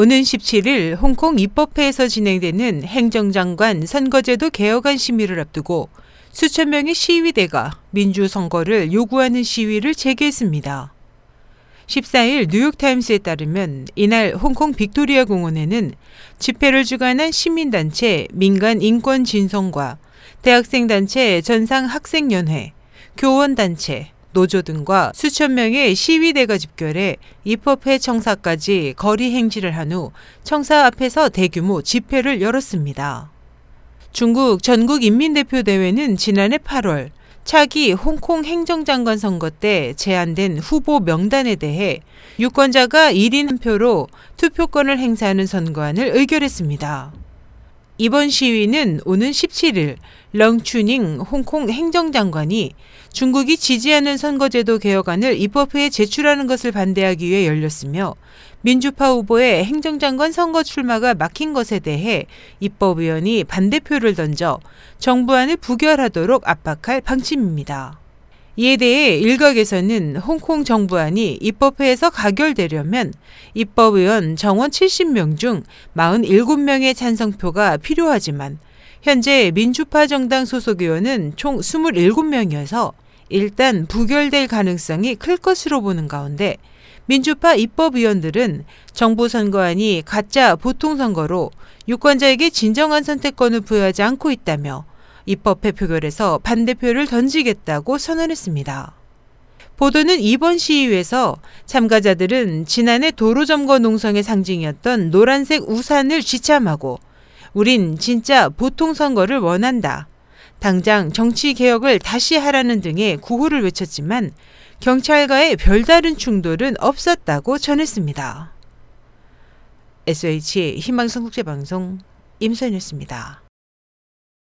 오는 17일 홍콩 입법회에서 진행되는 행정장관 선거제도 개혁안 심의를 앞두고 수천 명의 시위대가 민주선거를 요구하는 시위를 재개했습니다. 14일 뉴욕타임스에 따르면 이날 홍콩 빅토리아 공원에는 집회를 주관한 시민단체 민간 인권 진성과 대학생단체 전상학생연회, 교원단체, 노조 등과 수천 명의 시위대가 집결해 입법회 청사까지 거리 행진을 한 후 청사 앞에서 대규모 집회를 열었습니다. 중국 전국인민대표대회는 지난해 8월 차기 홍콩 행정장관 선거 때 제안된 후보 명단에 대해 유권자가 1인 한 표로 투표권을 행사하는 선거안을 의결했습니다. 이번 시위는 오는 17일 렁추닝 홍콩 행정장관이 중국이 지지하는 선거제도 개혁안을 입법회에 제출하는 것을 반대하기 위해 열렸으며 민주파 후보의 행정장관 선거 출마가 막힌 것에 대해 입법위원이 반대표를 던져 정부안을 부결하도록 압박할 방침입니다. 이에 대해 일각에서는 홍콩 정부안이 입법회에서 가결되려면 입법의원 정원 70명 중 47명의 찬성표가 필요하지만 현재 민주파 정당 소속 의원은 총 27명이어서 일단 부결될 가능성이 클 것으로 보는 가운데 민주파 입법위원들은 정부 선거안이 가짜 보통선거로 유권자에게 진정한 선택권을 부여하지 않고 있다며 입법회 표결에서 반대표를 던지겠다고 선언했습니다. 보도는 이번 시위에서 참가자들은 지난해 도로 점거 농성의 상징이었던 노란색 우산을 지참하고 우린 진짜 보통 선거를 원한다. 당장 정치 개혁을 다시 하라는 등의 구호를 외쳤지만 경찰과의 별다른 충돌은 없었다고 전했습니다. SH 희망성 국제방송 임선이었습니다.